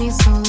me so